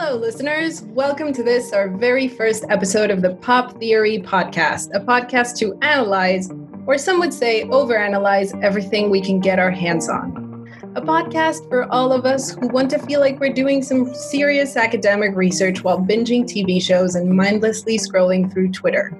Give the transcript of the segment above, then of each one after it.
Hello, listeners. Welcome to this, our very first episode of the Pop Theory Podcast, a podcast to analyze, or some would say overanalyze, everything we can get our hands on. A podcast for all of us who want to feel like we're doing some serious academic research while binging TV shows and mindlessly scrolling through Twitter.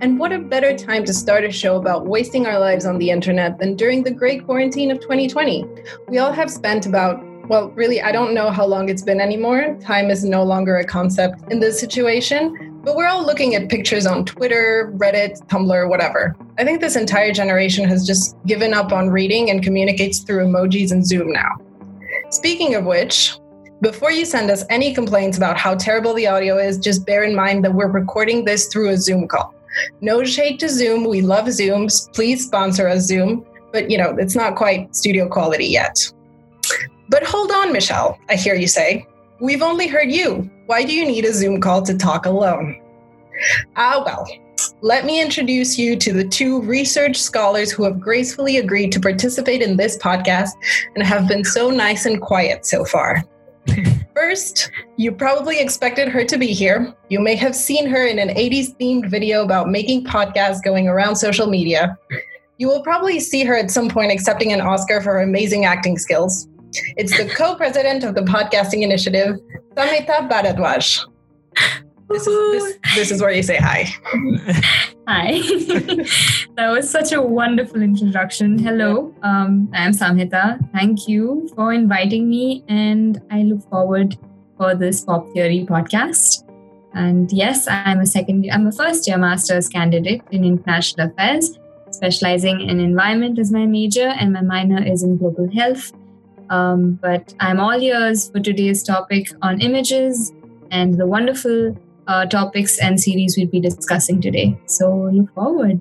And what a better time to start a show about wasting our lives on the internet than during the great quarantine of 2020. We all have spent about well, really, I don't know how long it's been anymore. Time is no longer a concept in this situation, but we're all looking at pictures on Twitter, Reddit, Tumblr, whatever. I think this entire generation has just given up on reading and communicates through emojis and Zoom now. Speaking of which, before you send us any complaints about how terrible the audio is, just bear in mind that we're recording this through a Zoom call. No shade to Zoom. We love Zooms. Please sponsor us, Zoom. But, you know, it's not quite studio quality yet. But hold on, Michelle, I hear you say. We've only heard you. Why do you need a Zoom call to talk alone? Ah, well, let me introduce you to the two research scholars who have gracefully agreed to participate in this podcast and have been so nice and quiet so far. First, you probably expected her to be here. You may have seen her in an 80s themed video about making podcasts going around social media. You will probably see her at some point accepting an Oscar for her amazing acting skills. It's the co-president of the podcasting initiative, Samhita Bharadwaj. This is, this, this is where you say hi. Hi. that was such a wonderful introduction. Hello, um, I'm Samhita. Thank you for inviting me, and I look forward for this Pop Theory podcast. And yes, I'm a second, I'm a first year master's candidate in international affairs, specializing in environment as my major, and my minor is in global health. Um, but I'm all ears for today's topic on images and the wonderful uh, topics and series we'll be discussing today. So look forward.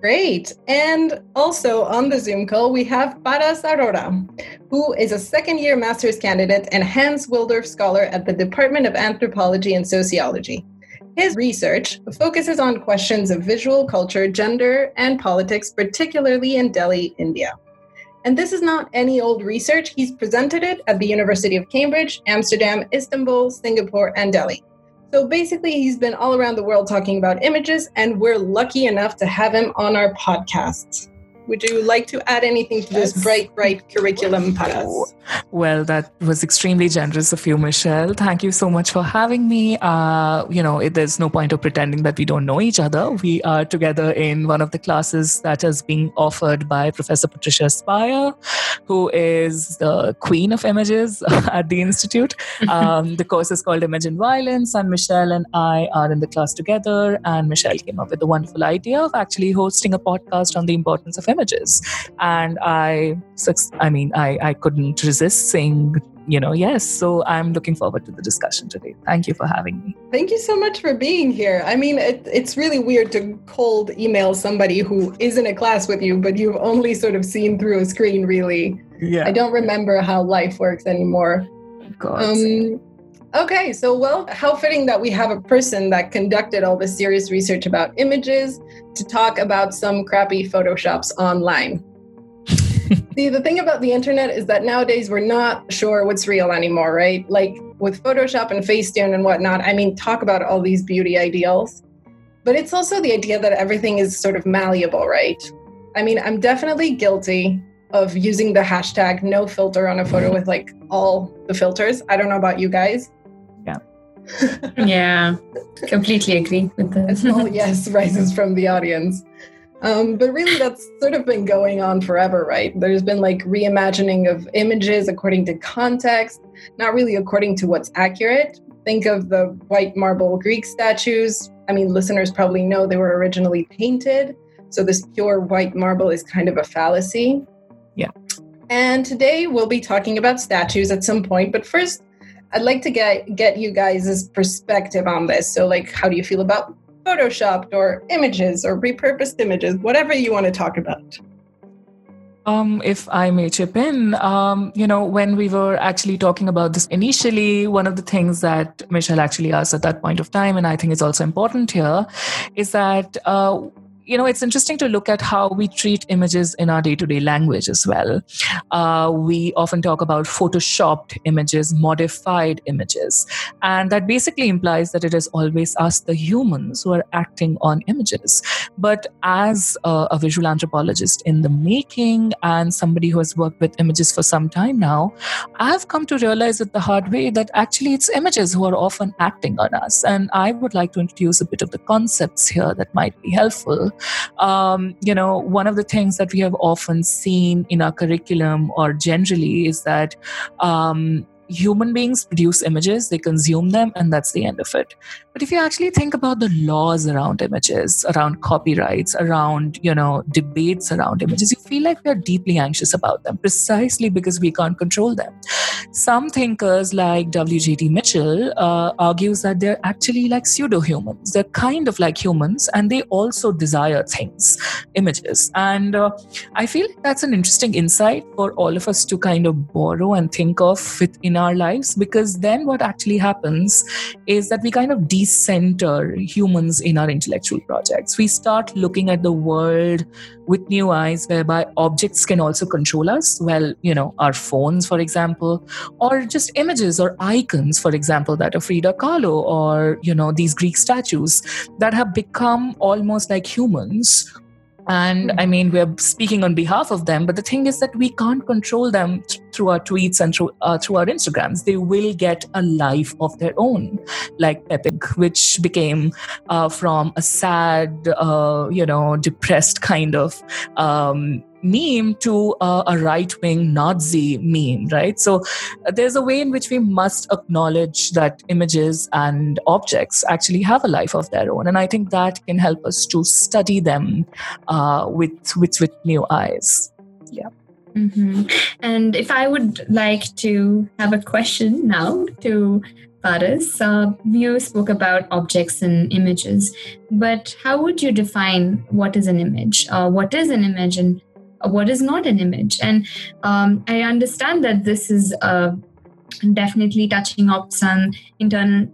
Great. And also on the Zoom call, we have Paras Arora, who is a second year master's candidate and Hans Wilsdorf Scholar at the Department of Anthropology and Sociology. His research focuses on questions of visual culture, gender, and politics, particularly in Delhi, India. And this is not any old research. He's presented it at the University of Cambridge, Amsterdam, Istanbul, Singapore, and Delhi. So basically, he's been all around the world talking about images, and we're lucky enough to have him on our podcast. Would you like to add anything to this bright, bright curriculum, Paras? Well, that was extremely generous of you, Michelle. Thank you so much for having me. Uh, you know, it, there's no point of pretending that we don't know each other. We are together in one of the classes that is being offered by Professor Patricia Spyer, who is the queen of images at the Institute. Um, the course is called Image and Violence, and Michelle and I are in the class together. And Michelle came up with the wonderful idea of actually hosting a podcast on the importance of images images and i i mean i i couldn't resist saying you know yes so i'm looking forward to the discussion today. Thank you for having me. Thank you so much for being here. I mean it, it's really weird to cold email somebody who is in a class with you but you've only sort of seen through a screen really. Yeah. I don't remember how life works anymore. God. Um, Okay, so well, how fitting that we have a person that conducted all this serious research about images to talk about some crappy Photoshops online. See, the thing about the internet is that nowadays we're not sure what's real anymore, right? Like with Photoshop and Facetune and whatnot, I mean, talk about all these beauty ideals. But it's also the idea that everything is sort of malleable, right? I mean, I'm definitely guilty of using the hashtag no filter on a photo with like all the filters. I don't know about you guys. Yeah, completely agree with that. All yes rises from the audience. Um, but really, that's sort of been going on forever, right? There's been like reimagining of images according to context, not really according to what's accurate. Think of the white marble Greek statues. I mean, listeners probably know they were originally painted. So, this pure white marble is kind of a fallacy. Yeah. And today we'll be talking about statues at some point. But first, I'd like to get get you guys' perspective on this. So, like, how do you feel about photoshopped or images or repurposed images, whatever you want to talk about? Um, if I may chip in, um, you know, when we were actually talking about this initially, one of the things that Michelle actually asked at that point of time, and I think is also important here, is that uh, you know, it's interesting to look at how we treat images in our day to day language as well. Uh, we often talk about photoshopped images, modified images. And that basically implies that it is always us, the humans, who are acting on images. But as a, a visual anthropologist in the making and somebody who has worked with images for some time now, I've come to realize it the hard way that actually it's images who are often acting on us. And I would like to introduce a bit of the concepts here that might be helpful. Um, you know, one of the things that we have often seen in our curriculum or generally is that um, human beings produce images, they consume them, and that's the end of it. But if you actually think about the laws around images, around copyrights, around, you know, debates around images, you feel like we're deeply anxious about them precisely because we can't control them. Some thinkers like W.J.T. Mitchell uh, argues that they're actually like pseudo-humans. They're kind of like humans and they also desire things, images. And uh, I feel that's an interesting insight for all of us to kind of borrow and think of within our lives because then what actually happens is that we kind of decenter humans in our intellectual projects. We start looking at the world with new eyes whereby objects can also control us. Well, you know, our phones, for example, or just images or icons, for example, that of Frida Kahlo or, you know, these Greek statues that have become almost like humans and i mean we're speaking on behalf of them but the thing is that we can't control them th- through our tweets and through uh, through our instagrams. They will get a life of their own like Pepe, which became uh, from a sad uh, you know depressed kind of um, meme to uh, a right wing Nazi meme, right? So there's a way in which we must acknowledge that images and objects actually have a life of their own. And I think that can help us to study them uh, with, with, with new eyes. Yeah. Mm-hmm. And if I would like to have a question now to Paras, uh, you spoke about objects and images, but how would you define what is an image? Uh, what is an image and what is not an image. And um, i understand that this is uh, definitely touching up some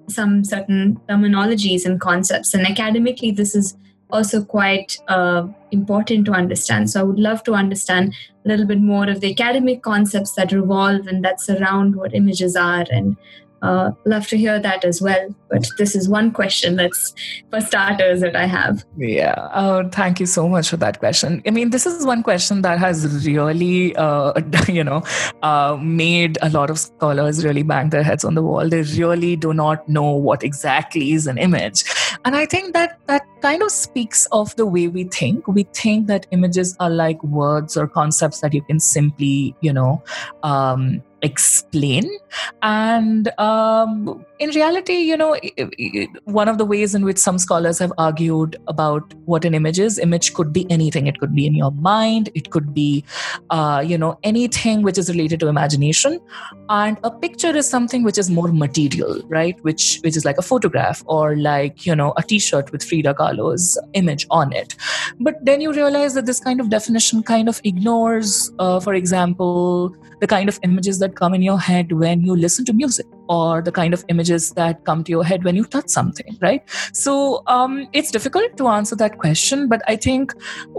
some certain terminologies and concepts. And academically this is also quite uh, important to understand. So i would love to understand a little bit more of the academic concepts that revolve and that surround what images are and uh, love to hear that as well. But this is one question that's for starters that I have. Yeah. Oh, thank you so much for that question. I mean, this is one question that has really, uh, you know, uh, made a lot of scholars really bang their heads on the wall. They really do not know what exactly is an image. And I think that that kind of speaks of the way we think. We think that images are like words or concepts that you can simply, you know, um, explain. And um, in reality you know one of the ways in which some scholars have argued about what an image is image could be anything. It could be in your mind. It could be uh, you know anything which is related to imagination. And a picture is something which is more material right? Which which is like a photograph or like you know a t-shirt with frida kahlo's image on it. But then you realize that this kind of definition kind of ignores uh, for example the kind of images that come in your head when you listen to music or the kind of images that come to your head when you touch something right? So um, it's difficult to answer that question but i think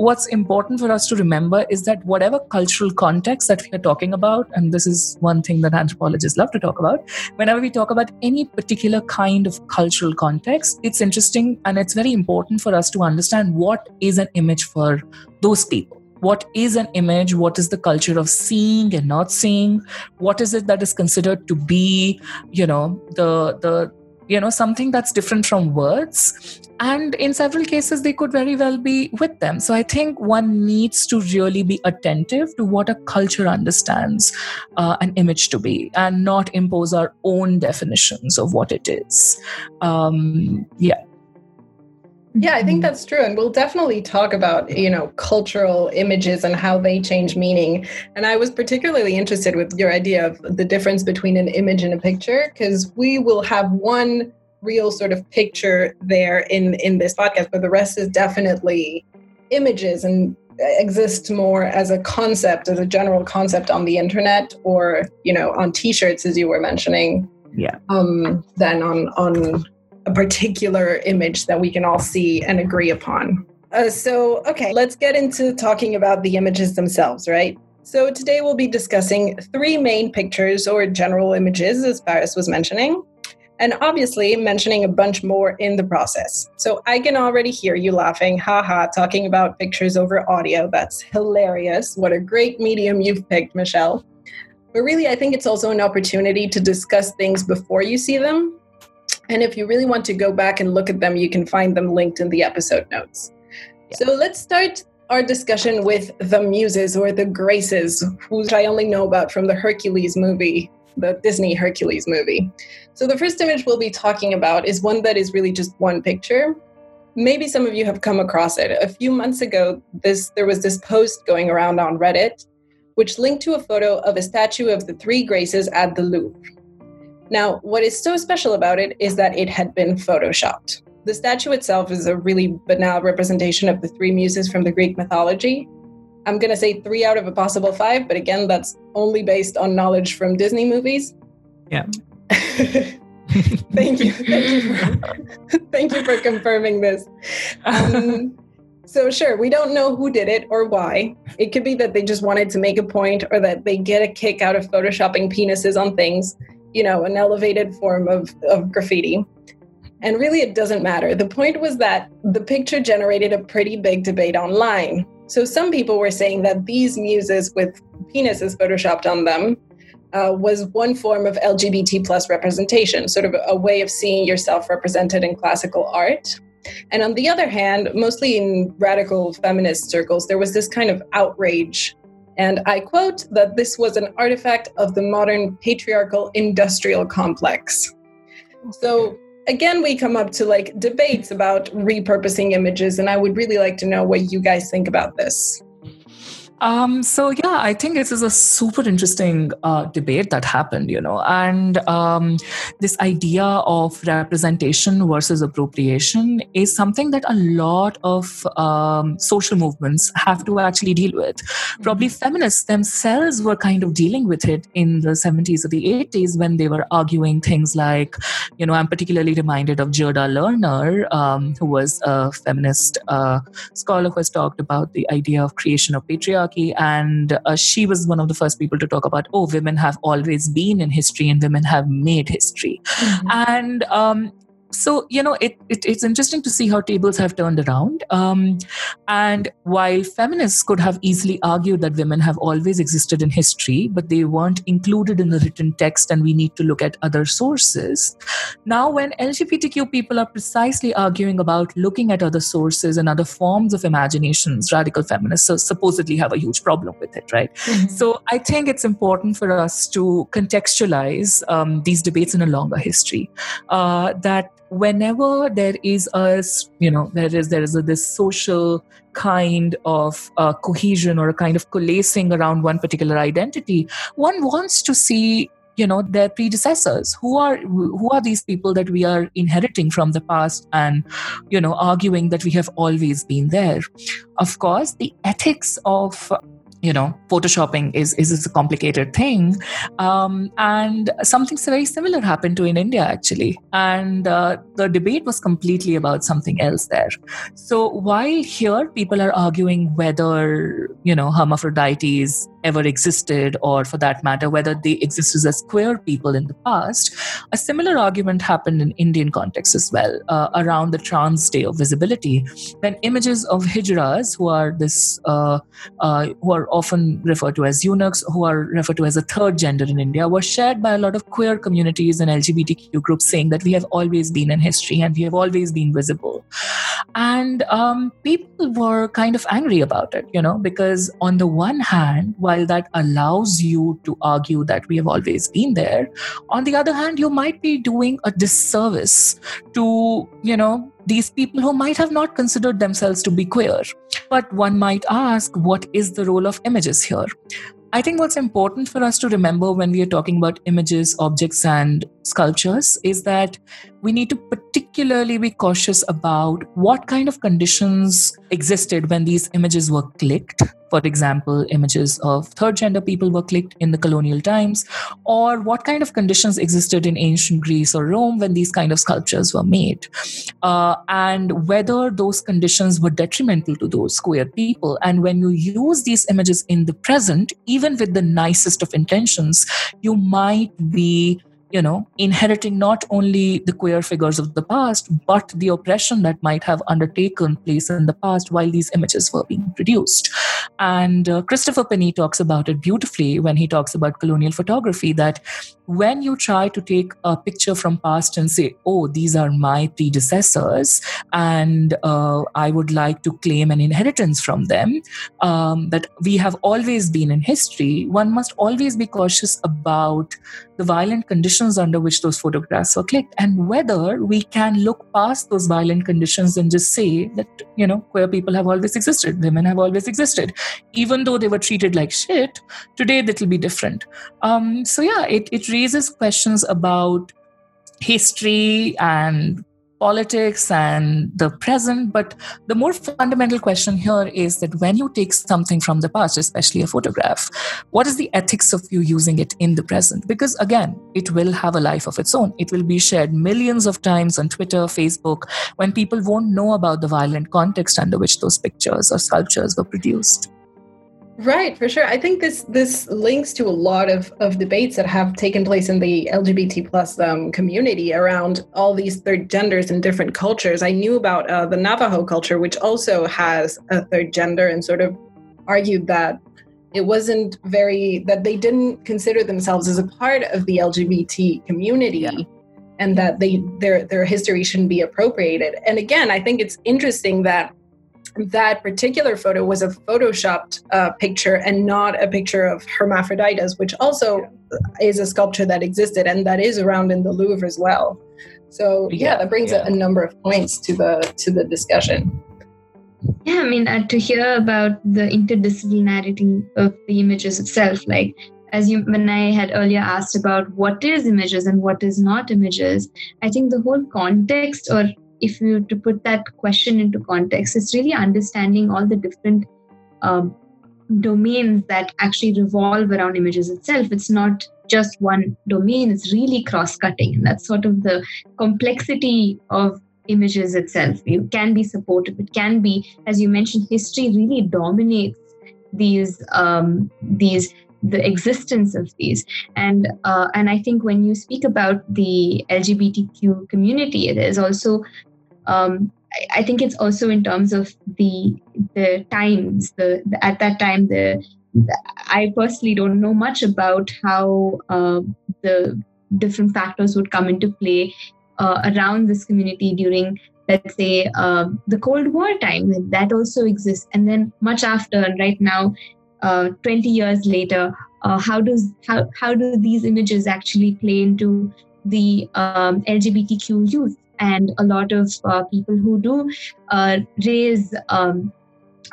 what's important for us to remember is that whatever cultural context that we are talking about and this is one thing that anthropologists love to talk about whenever we talk about any particular kind of cultural context it's interesting and it's very important for us to understand what is an image for those people what is an image? What is the culture of seeing and not seeing? What is it that is considered to be you know the the you know something that's different from words? And in several cases they could very well be with them. So i think one needs to really be attentive to what a culture understands uh, an image to be and not impose our own definitions of what it is. Um, yeah yeah, I think that's true. And we'll definitely talk about, you know, cultural images and how they change meaning. And I was particularly interested with your idea of the difference between an image and a picture, because we will have one real sort of picture there in in this podcast, but the rest is definitely images and exists more as a concept, as a general concept on the internet or, you know, on t-shirts as you were mentioning. Yeah. Um, than on on a particular image that we can all see and agree upon. Uh, so, okay, let's get into talking about the images themselves, right? So, today we'll be discussing three main pictures or general images, as Paras was mentioning, and obviously mentioning a bunch more in the process. So, I can already hear you laughing, haha, talking about pictures over audio. That's hilarious. What a great medium you've picked, Michelle. But really, I think it's also an opportunity to discuss things before you see them. And if you really want to go back and look at them, you can find them linked in the episode notes. Yeah. So let's start our discussion with the Muses or the Graces, which I only know about from the Hercules movie, the Disney Hercules movie. So the first image we'll be talking about is one that is really just one picture. Maybe some of you have come across it. A few months ago, this there was this post going around on Reddit which linked to a photo of a statue of the three graces at the Louvre. Now, what is so special about it is that it had been photoshopped. The statue itself is a really banal representation of the three muses from the Greek mythology. I'm going to say three out of a possible five, but again, that's only based on knowledge from Disney movies. Yeah. thank you. Thank you, for, thank you for confirming this. Um, so, sure, we don't know who did it or why. It could be that they just wanted to make a point or that they get a kick out of photoshopping penises on things, you know, an elevated form of, of graffiti. And really, it doesn't matter. The point was that the picture generated a pretty big debate online. So, some people were saying that these muses with penises photoshopped on them uh, was one form of LGBT plus representation, sort of a way of seeing yourself represented in classical art. And on the other hand, mostly in radical feminist circles, there was this kind of outrage. And I quote that this was an artifact of the modern patriarchal industrial complex. So again, we come up to like debates about repurposing images, and I would really like to know what you guys think about this. Um, so yeah, I think this is a super interesting uh, debate that happened, you know, and um, this idea of representation versus appropriation is something that a lot of um, social movements have to actually deal with. Mm-hmm. Probably feminists themselves were kind of dealing with it in the 70s or the 80s when they were arguing things like, you know, I'm particularly reminded of Gerda Lerner, um, who was a feminist uh, scholar who has talked about the idea of creation of patriarchy patriarchy and uh, she was one of the first people to talk about oh women have always been in history and women have made history mm-hmm. and um, so you know it, it, it's interesting to see how tables have turned around um, and while feminists could have easily argued that women have always existed in history but they weren't included in the written text and we need to look at other sources now when lgbtq people are precisely arguing about looking at other sources and other forms of imaginations radical feminists supposedly have a huge problem with it right mm-hmm. so i think it's important for us to contextualize um, these debates in a longer history uh, that whenever there is a you know there is there is a, this social kind of uh, cohesion or a kind of coalescing around one particular identity one wants to see you know their predecessors. Who are who are these people that we are inheriting from the past and you know arguing that we have always been there? Of course the ethics of you know photoshopping is is, is a complicated thing. Um, and something very similar happened to in india actually. And uh, the debate was completely about something else there. So while here people are arguing whether you know hermaphrodites ever existed, or for that matter, whether they existed as queer people in the past. A similar argument happened in Indian context as well, uh, around the Trans Day of Visibility, when images of hijras, who are this, uh, uh, who are often referred to as eunuchs, who are referred to as a third gender in India, were shared by a lot of queer communities and LGBTQ groups, saying that we have always been in history and we have always been visible. And um, people were kind of angry about it, you know, because on the one hand, while while that allows you to argue that we have always been there, on the other hand, you might be doing a disservice to, you know, these people who might have not considered themselves to be queer. But one might ask, what is the role of images here? I think what's important for us to remember when we are talking about images, objects, and sculptures is that we need to particularly be cautious about what kind of conditions existed when these images were clicked. For example, images of third gender people were clicked in the colonial times, or what kind of conditions existed in ancient Greece or Rome when these kind of sculptures were made, uh, and whether those conditions were detrimental to those queer people. And when you use these images in the present, even with the nicest of intentions, you might be you know, inheriting not only the queer figures of the past, but the oppression that might have undertaken place in the past while these images were being produced. And uh, Christopher Pinney talks about it beautifully when he talks about colonial photography that when you try to take a picture from past and say, oh, these are my predecessors, and uh, I would like to claim an inheritance from them, um, that we have always been in history, one must always be cautious about the violent conditions under which those photographs were clicked and whether we can look past those violent conditions and just say that you know queer people have always existed women have always existed. Even though they were treated like shit today that'll be different. Um, so yeah it, it raises questions about history and politics and the present. But the more fundamental question here is that when you take something from the past, especially a photograph, what is the ethics of you using it in the present? Because again, it will have a life of its own. It will be shared millions of times on Twitter, Facebook, when people won't know about the violent context under which those pictures or sculptures were produced. Right, for sure. I think this this links to a lot of, of debates that have taken place in the LGBT plus um, community around all these third genders and different cultures. I knew about uh, the Navajo culture, which also has a third gender, and sort of argued that it wasn't very that they didn't consider themselves as a part of the LGBT community. Yeah. And that they their their history shouldn't be appropriated. And again, I think it's interesting that that particular photo was a photoshopped uh, picture and not a picture of hermaphroditus which also is a sculpture that existed and that is around in the louvre as well. So yeah, yeah that brings yeah. A, a number of points to the to the discussion. Yeah i mean uh, to hear about the interdisciplinarity of the images itself like as you when i had earlier asked about what is images and what is not images i think the whole context or if you to put that question into context, it's really understanding all the different um, domains that actually revolve around images itself. It's not just one domain, it's really cross cutting. And that's sort of the complexity of images itself. You can be supportive, it can be, as you mentioned, history really dominates these um, these the existence of these and uh, and i think when you speak about the lgbtq community it is also um, I, I, think it's also in terms of the the times the, the at that time the, the, i personally don't know much about how uh, the different factors would come into play uh, around this community during let's say uh, the cold war time that also exists. And then much after and right now uh, 20 years later, uh, how does how, how do these images actually play into the um, LGBTQ youth and a lot of uh, people who do uh, raise um,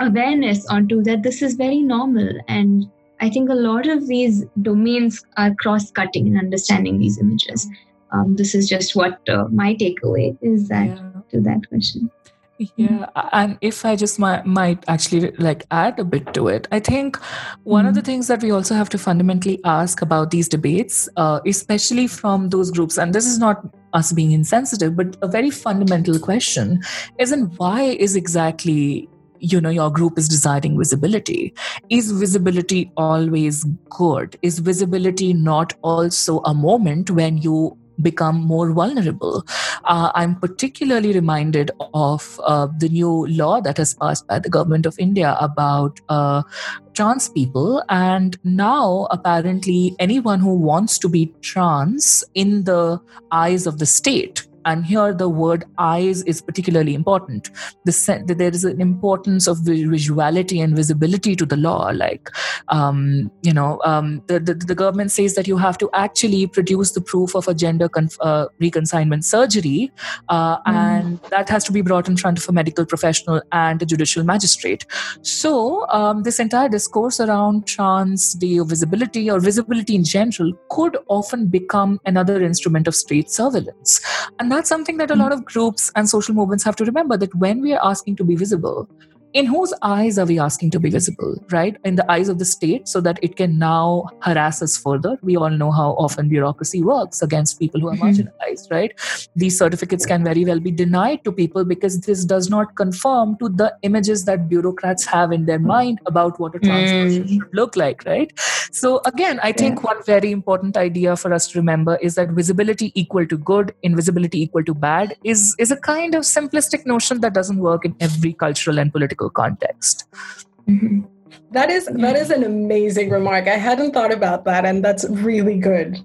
awareness onto that this is very normal and I think a lot of these domains are cross-cutting in understanding these images. Um, this is just what uh, my takeaway is that yeah. to that question yeah and if i just might, might actually like add a bit to it i think one mm-hmm. of the mm-hmm. things that we also have to fundamentally ask about these debates uh, especially from those groups and this is not us being insensitive but a very fundamental question isn't why is exactly you know your group is deciding visibility is visibility always good is visibility not also a moment when you become more vulnerable. Uh, I'm particularly reminded of uh, the new law that has passed by the government of India about uh, trans people. And now, apparently, anyone who wants to be trans in the eyes of the state and here the word eyes is particularly important. The, there is an importance of visuality and visibility to the law like um, you know um, the, the, the, government says that you have to actually produce the proof of a gender conf- uh, reassignment surgery uh, mm. and that has to be brought in front of a medical professional and a judicial magistrate. So um, this entire discourse around trans day visibility or visibility in general could often become another instrument of state surveillance. And that's something that a lot hmm. of groups and social movements have to remember that when we are asking to be visible in whose eyes are we asking to be visible right in the eyes of the state so that it can now harass us further we all know how often bureaucracy works against people who are mm-hmm. marginalized right these certificates can very well be denied to people because this does not conform to the images that bureaucrats have in their mind about what a trans person mm. should look like right so again i think yeah. one very important idea for us to remember is that visibility equal to good invisibility equal to bad is is a kind of simplistic notion that doesn't work in every cultural and political context. Mm-hmm. That is that is an amazing remark. I hadn't thought about that, and that's really good.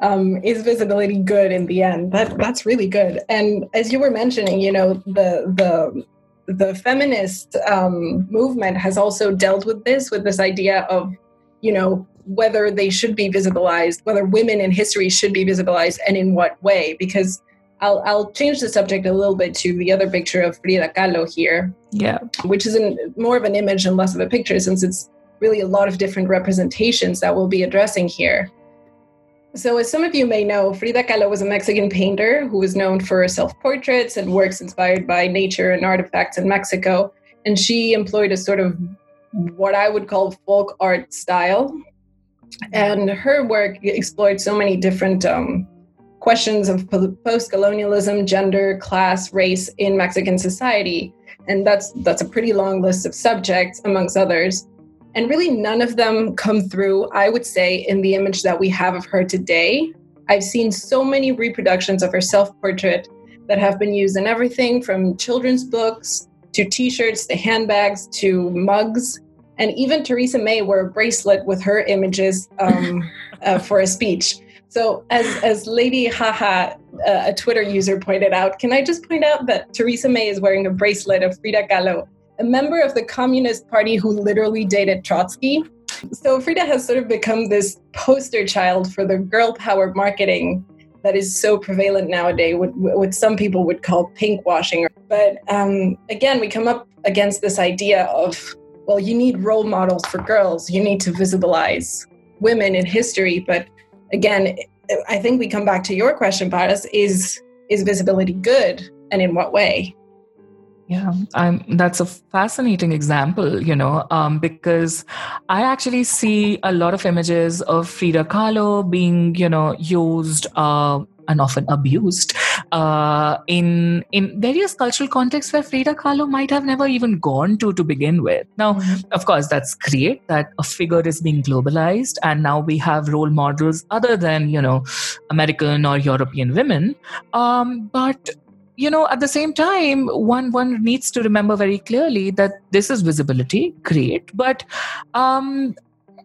Um, is visibility good in the end? That that's really good. And as you were mentioning, you know, the the the feminist um, movement has also dealt with this, with this idea of, you know, whether they should be visibilized, whether women in history should be visibilized, and in what way. Because I'll I'll change the subject a little bit to the other picture of Frida Kahlo here. Yeah. Which is an, more of an image and less of a picture since it's really a lot of different representations that we'll be addressing here. So, as some of you may know, Frida Kahlo was a Mexican painter who was known for her self portraits and works inspired by nature and artifacts in Mexico. And she employed a sort of what I would call folk art style. And her work explored so many different um, questions of post colonialism, gender, class, race in Mexican society. And that's, that's a pretty long list of subjects, amongst others. And really, none of them come through, I would say, in the image that we have of her today. I've seen so many reproductions of her self portrait that have been used in everything from children's books to t shirts to handbags to mugs. And even Theresa May wore a bracelet with her images um, uh, for a speech. So, as as Lady Haha, uh, a Twitter user, pointed out, can I just point out that Theresa May is wearing a bracelet of Frida Kahlo, a member of the Communist Party who literally dated Trotsky. So, Frida has sort of become this poster child for the girl power marketing that is so prevalent nowadays, what, what some people would call pink washing. But um, again, we come up against this idea of, well, you need role models for girls, you need to visibilize women in history, but again, I think we come back to your question, Paras, is is visibility good and in what way? Yeah, I'm, that's a fascinating example, you know, um, because I actually see a lot of images of Frida Kahlo being, you know, used uh, and often abused uh, in in various cultural contexts where Frida Kahlo might have never even gone to to begin with. Now, mm-hmm. of course, that's great that a figure is being globalized, and now we have role models other than you know American or European women. Um, but you know at the same time one one needs to remember very clearly that this is visibility great but um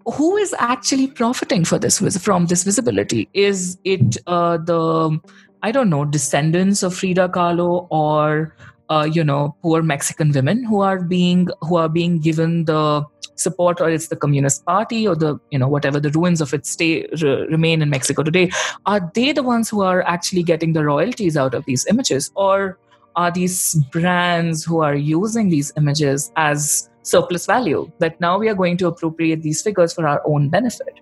who is actually profiting for this from this visibility? Is it uh, the I don't know descendants of Frida Kahlo or uh, you know poor Mexican women who are being who are being given the support or it's the communist party or the you know whatever the ruins of its stay remain in mexico today are they the ones who are actually getting the royalties out of these images or are these brands who are using these images as surplus value that now we are going to appropriate these figures for our own benefit.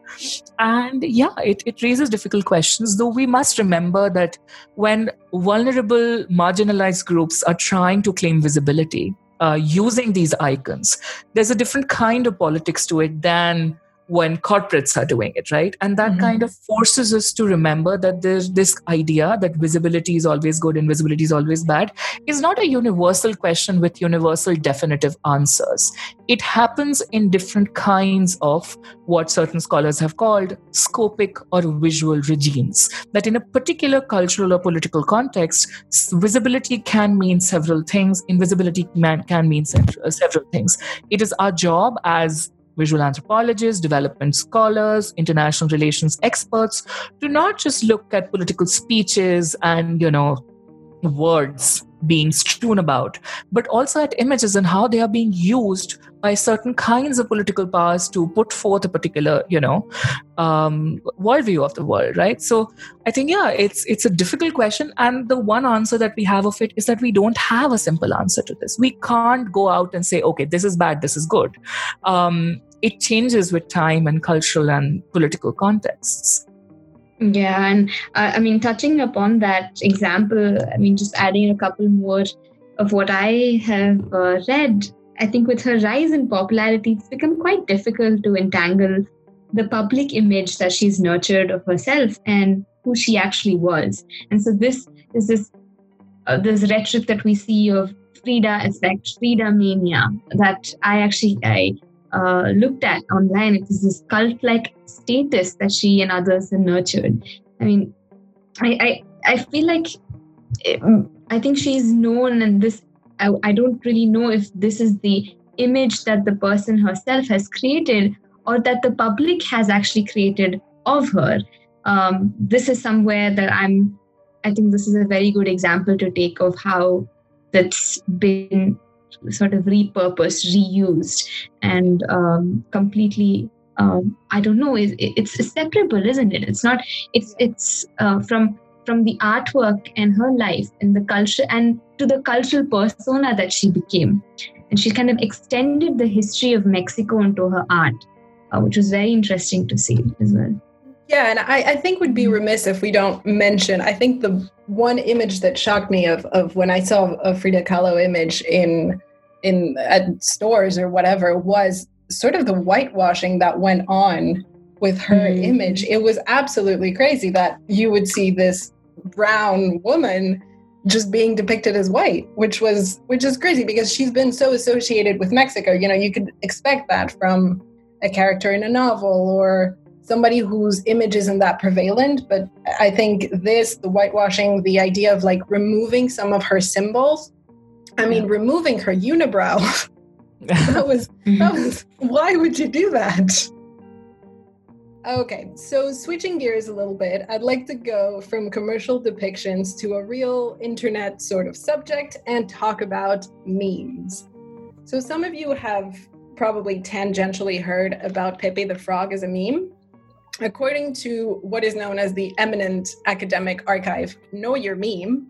And yeah it, it raises difficult questions though we must remember that when vulnerable marginalized groups are trying to claim visibility uh, using these icons there's a different kind of politics to it than when corporates are doing it, right? And that mm-hmm. kind of forces us to remember that there's this idea that visibility is always good and visibility is always bad is not a universal question with universal definitive answers. It happens in different kinds of what certain scholars have called scopic or visual regimes. That in a particular cultural or political context, visibility can mean several things, invisibility can mean several things. It is our job as visual anthropologists, development scholars, international relations experts to not just look at political speeches and, you know, words being strewn about, but also at images and how they are being used by certain kinds of political powers to put forth a particular, you know, um, worldview of the world, right? So I think, yeah, it's it's a difficult question, and the one answer that we have of it is that we don't have a simple answer to this. We can't go out and say, okay, this is bad, this is good. Um, it changes with time and cultural and political contexts. Yeah, and uh, I mean, touching upon that example, I mean, just adding a couple more of what I have uh, read, I think with her rise in popularity, it's become quite difficult to entangle the public image that she's nurtured of herself and who she actually was. And so this is this uh, this rhetoric that we see of Frida effect, Frida mania, that I actually I uh, looked at online. It is this cult like status that she and others have nurtured. I mean, I, I, I feel like it, I think she's known, and this, I, I don't really know if this is the image that the person herself has created or that the public has actually created of her. Um, this is somewhere that I'm, I think this is a very good example to take of how that's been sort of repurposed, reused, and um, completely. Um, I don't know. It, it's separable, isn't it? It's not. It's it's uh, from from the artwork and her life and the culture and to the cultural persona that she became, and she kind of extended the history of Mexico into her art, uh, which was very interesting to see as well. Yeah, and I, I think would be remiss if we don't mention. I think the one image that shocked me of of when I saw a Frida Kahlo image in in at stores or whatever was sort of the whitewashing that went on with her mm-hmm. image. It was absolutely crazy that you would see this brown woman just being depicted as white, which was which is crazy because she's been so associated with Mexico. You know, you could expect that from a character in a novel or somebody whose image isn't that prevalent. But I think this, the whitewashing, the idea of like removing some of her symbols I mean, removing her unibrow. that was mm-hmm. that was why would you do that? Okay, so switching gears a little bit, I'd like to go from commercial depictions to a real internet sort of subject and talk about memes. So, some of you have probably tangentially heard about Pepe the Frog as a meme. According to what is known as the eminent academic archive, Know Your Meme,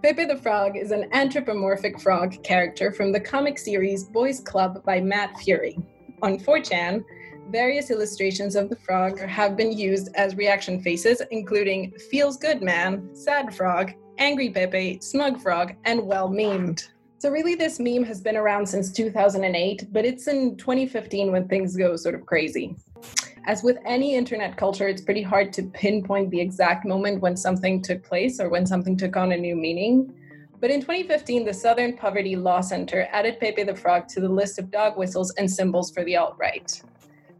Pepe the Frog is an anthropomorphic frog character from the comic series Boys Club by Matt Furie. On 4chan, various illustrations of the frog have been used as reaction faces, including Feels Good Man, Sad Frog, Angry Pepe, Smug Frog, and Well Memed. So, really, this meme has been around since 2008, but it's in 2015 when things go sort of crazy. As with any internet culture, it's pretty hard to pinpoint the exact moment when something took place or when something took on a new meaning. But in 2015, the Southern Poverty Law Center added Pepe the Frog to the list of dog whistles and symbols for the alt right.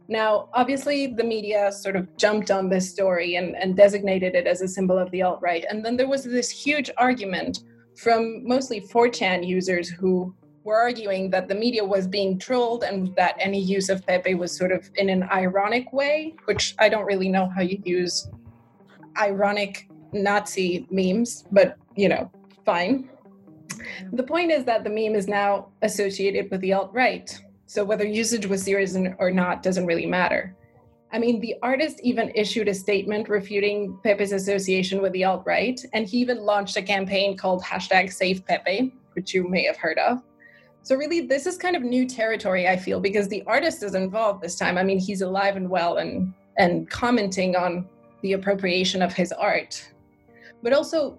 Now, obviously, the media sort of jumped on this story and, and designated it as a symbol of the alt right. And then there was this huge argument from mostly 4chan users who were arguing that the media was being trolled and that any use of Pepe was sort of in an ironic way, which I don't really know how you use ironic Nazi memes, but you know, fine. The point is that the meme is now associated with the alt right. So whether usage was serious or not doesn't really matter. I mean, the artist even issued a statement refuting Pepe's association with the alt right, and he even launched a campaign called hashtag Save Pepe, which you may have heard of. So really, this is kind of new territory, I feel, because the artist is involved this time. I mean, he's alive and well and and commenting on the appropriation of his art. But also,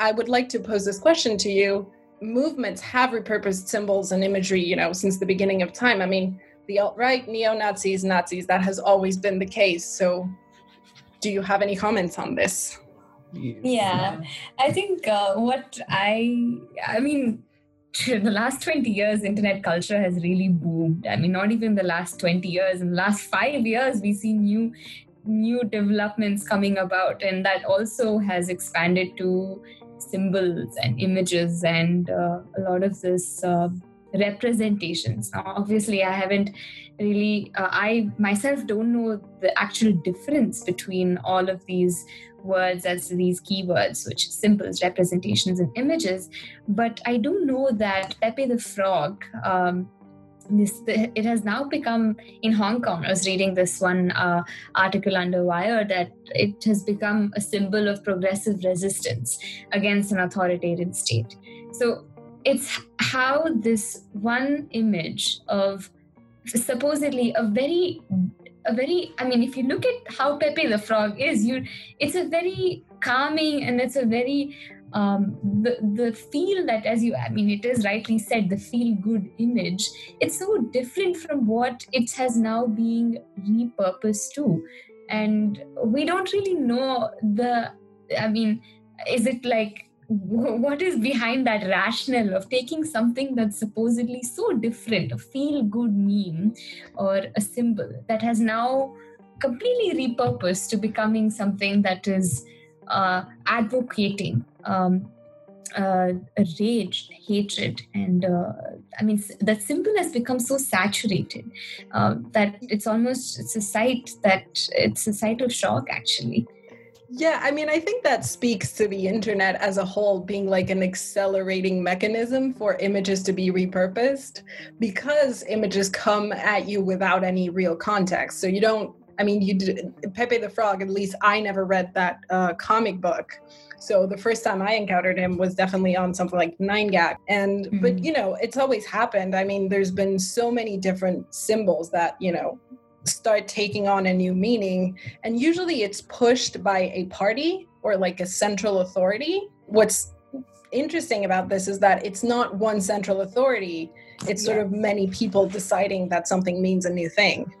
I would like to pose this question to you. Movements have repurposed symbols and imagery, you know, since the beginning of time. I mean, the alt-right, neo-Nazis, Nazis, that has always been the case. So do you have any comments on this? Yeah, I think uh, what I, I mean, the last 20 years internet culture has really boomed. I mean not even the last 20 years in the last five years we see new new developments coming about and that also has expanded to symbols and images and uh, a lot of this uh, representations. Now, obviously, I haven't really, uh, I myself don't know the actual difference between all of these words as these keywords, which symbols, representations, and images. But I do know that Pepe the Frog. Um, this it has now become in Hong Kong. I was reading this one uh, article under Wire that it has become a symbol of progressive resistance against an authoritarian state. So it's how this one image of supposedly a very a very i mean if you look at how pepe the frog is you it's a very calming and it's a very um, the the feel that as you i mean it is rightly said the feel good image it's so different from what it has now being repurposed to. And we don't really know the i mean is it like what is behind that rationale of taking something that's supposedly so different, a feel good meme or a symbol that has now completely repurposed to becoming something that is uh, advocating um, uh, rage, hatred, and uh, I mean that symbol has become so saturated uh, that it's almost it's a sight that it's a sight of shock actually. Yeah, I mean, I think that speaks to the internet as a whole being like an accelerating mechanism for images to be repurposed because images come at you without any real context. So you don't, I mean, you did, Pepe the Frog, at least I never read that uh, comic book. So the first time I encountered him was definitely on something like 9gag. And, mm-hmm. but you know, it's always happened. I mean, there's been so many different symbols that, you know, start taking on a new meaning. And usually it's pushed by a party or like a central authority. What's interesting about this is that it's not one central authority, it's yeah. sort of many people deciding that something means a new thing.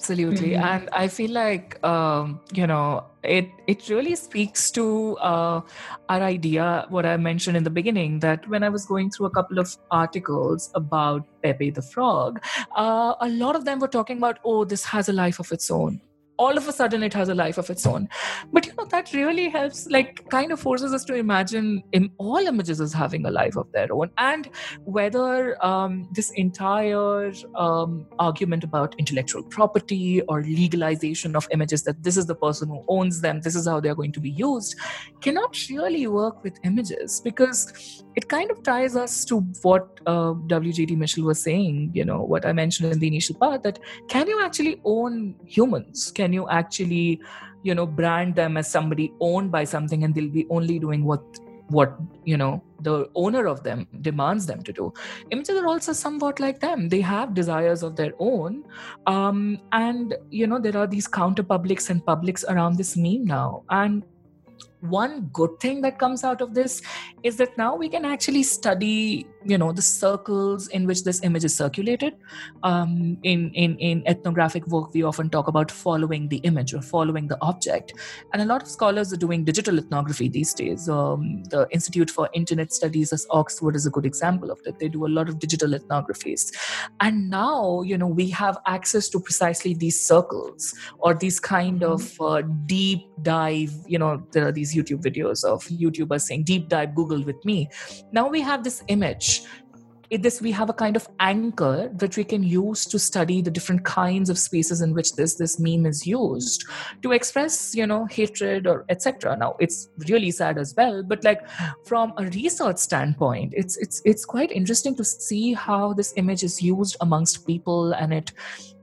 Absolutely. Mm-hmm. And I feel like, um, you know, it it really speaks to uh, our idea what i mentioned in the beginning that when i was going through a couple of articles about pepe the frog uh, a lot of them were talking about oh this has a life of its own all of a sudden it has a life of its own. But you know that really helps like kind of forces us to imagine in all images as having a life of their own. And whether um, this entire um, argument about intellectual property or legalization of images that this is the person who owns them this is how they're going to be used cannot really work with images. Because it kind of ties us to what uh, W.J.T. Mitchell was saying, you know, what I mentioned in the initial part that can you actually own humans? Can you actually, you know, brand them as somebody owned by something and they'll be only doing what what you know the owner of them demands them to do? Images are also somewhat like them. They have desires of their own um, and you know there are these counter publics and publics around this meme now. And one good thing that comes out of this is that now we can actually study you know the circles in which this image is circulated. Um, in, in in ethnographic work we often talk about following the image or following the object. And a lot of scholars are doing digital ethnography these days. Um, the institute for internet studies at oxford is a good example of that. They do a lot of digital ethnographies. And now you know we have access to precisely these circles or these kind of uh, deep dive you know there are these youtube videos of youtubers saying deep dive google with me. Now we have this image in this we have a kind of anchor that we can use to study the different kinds of spaces in which this this meme is used to express you know hatred or etc now it's really sad as well but like from a research standpoint it's it's it's quite interesting to see how this image is used amongst people and it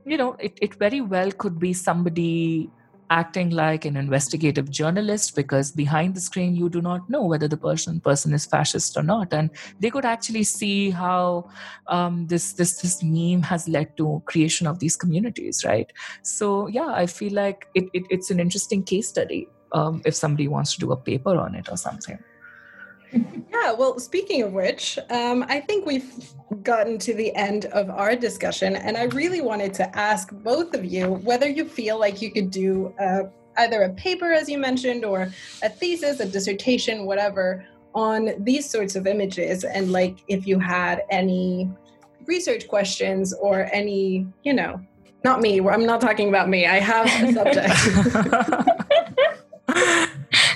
you know it, it very well could be somebody acting like an investigative journalist because behind the screen you do not know whether the person person is fascist or not. And they could actually see how um, this this this meme has led to creation of these communities right? So yeah i feel like it, it it's an interesting case study um, if somebody wants to do a paper on it or something yeah, well, speaking of which, um, I think we've gotten to the end of our discussion, and I really wanted to ask both of you whether you feel like you could do uh, either a paper, as you mentioned, or a thesis, a dissertation, whatever, on these sorts of images, and like if you had any research questions or any, you know, not me, I'm not talking about me, I have a subject.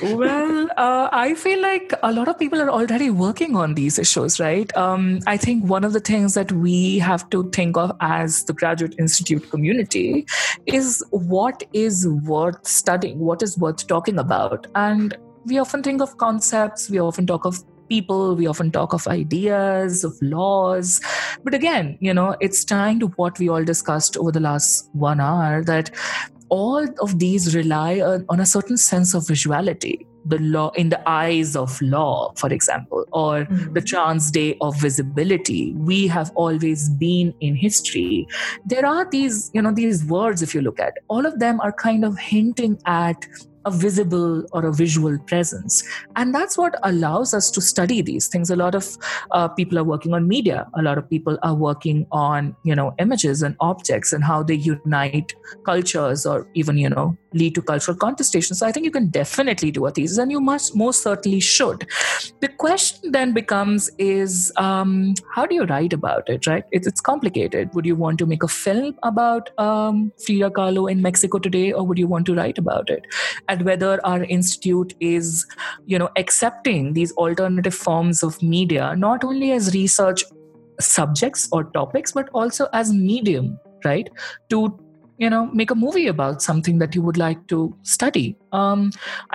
well, uh, I feel like a lot of people are already working on these issues, right? Um, I think one of the things that we have to think of as the graduate institute community is what is worth studying, what is worth talking about. And we often think of concepts, we often talk of people, we often talk of ideas, of laws. But again, you know, it's tying to what we all discussed over the last one hour that all of these rely on, on a certain sense of visuality. The law in the eyes of law for example or mm-hmm. the chance day of visibility. We have always been in history. There are these you know these words if you look at all of them are kind of hinting at a visible or a visual presence. And that's what allows us to study these things. A lot of uh, people are working on media. A lot of people are working on you know images and objects and how they unite cultures or even you know lead to cultural contestation. So i think you can definitely do a thesis and you must most certainly should. The question then becomes is um, how do you write about it right? It's, it's complicated. Would you want to make a film about um, frida kahlo in mexico today or would you want to write about it and whether our institute is you know accepting these alternative forms of media not only as research subjects or topics but also as medium right to you know make a movie about something that you would like to study. Um,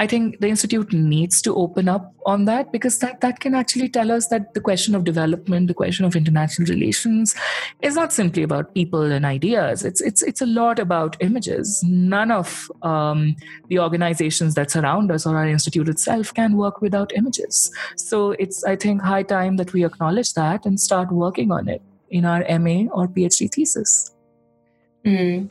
i think the institute needs to open up on that because that that can actually tell us that the question of development the question of international relations is not simply about people and ideas. It's it's it's a lot about images. None of um, the organizations that surround us or our institute itself can work without images. So it's i think high time that we acknowledge that and start working on it in our ma or phd thesis Mm.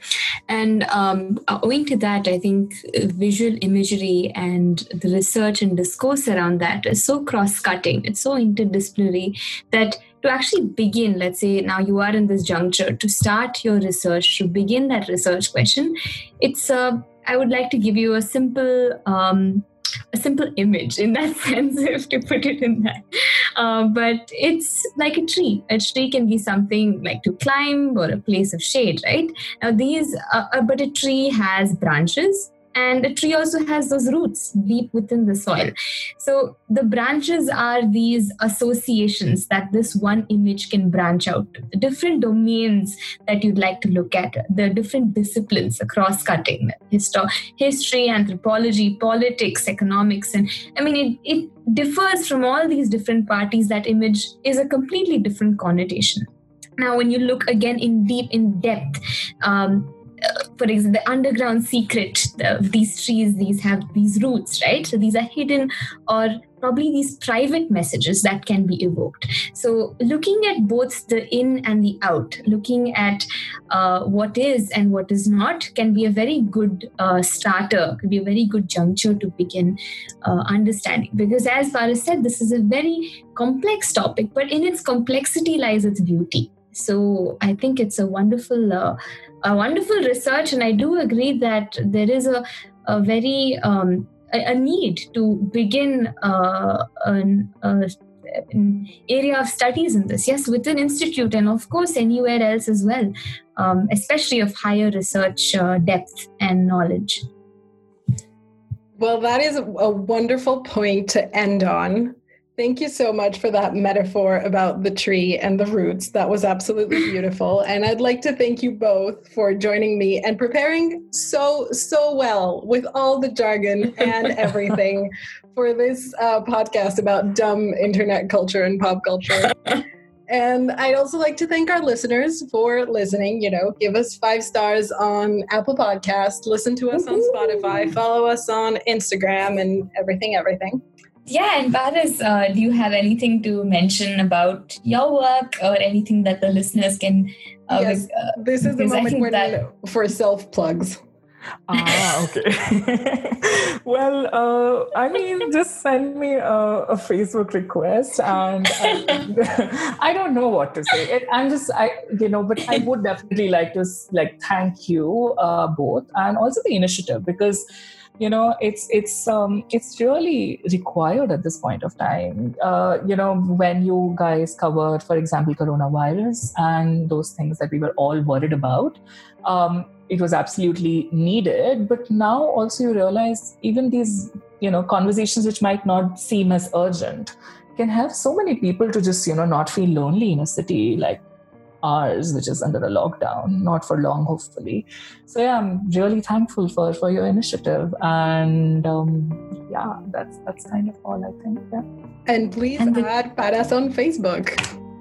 And um, owing to that, I think visual imagery and the research and discourse around that is so cross cutting, it's so interdisciplinary that to actually begin, let's say now you are in this juncture, to start your research, to begin that research question, it's, uh, I would like to give you a simple um, a simple image in that sense, if to put it in that. Uh, but it's like a tree. A tree can be something like to climb or a place of shade, right? Now, these, uh, uh but a tree has branches and a tree also has those roots deep within the soil. So the branches are these associations that this one image can branch out. To the different domains that you'd like to look at the different disciplines across cutting histo- history anthropology politics economics and i mean it, it differs from all these different parties. That image is a completely different connotation. Now when you look again in deep in depth um, for example, the underground secret of these trees, these have these roots, right? So these are hidden or probably these private messages that can be evoked. So looking at both the in and the out, looking at uh, what is and what is not can be a very good uh, starter, could be a very good juncture to begin uh, understanding. Because as Paras said, this is a very complex topic, but in its complexity lies its beauty. So I think it's a wonderful uh, a wonderful research, and I do agree that there is a, a very um, a, a, need to begin uh, an, an, area of studies in this. Yes, within institute, and of course anywhere else as well, um, especially of higher research uh, depth and knowledge. Well, that is a wonderful point to end on. Thank you so much for that metaphor about the tree and the roots. That was absolutely beautiful. And I'd like to thank you both for joining me and preparing so, so well with all the jargon and everything for this uh, podcast about dumb internet culture and pop culture. And I'd also like to thank our listeners for listening. You know, give us five stars on Apple Podcast, listen to us on Spotify, follow us on Instagram, and everything, everything. Yeah, and Paras, uh, do you have anything to mention about your work or anything that the listeners can? Uh, yes, uh, this is the moment when that... for self plugs. ah, okay. well, uh, I mean, just send me a, a Facebook request, and I, I, don't know what to say. It, I'm just, I, you know, but I would definitely like to like thank you uh, both, and also the initiative because you know it's it's um it's really required at this point of time. Uh, you know when you guys covered for example coronavirus and those things that we were all worried about um, it was absolutely needed. But now also you realize even these you know conversations which might not seem as urgent can have so many people to just you know not feel lonely in a city like ours which is under a lockdown not for long hopefully. So yeah i'm really thankful for for your initiative. And um, yeah that's that's kind of all i think yeah. And please and add paras on facebook.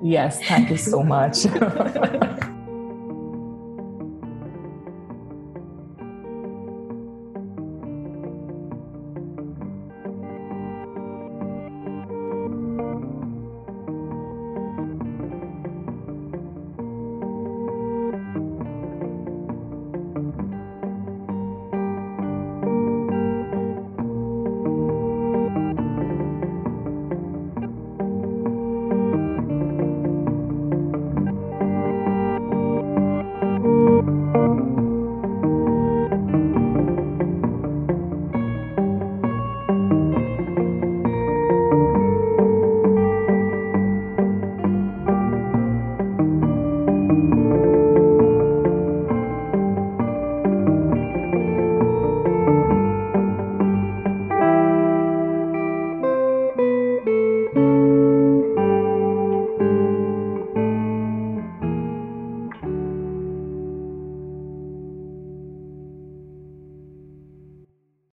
Yes thank you so much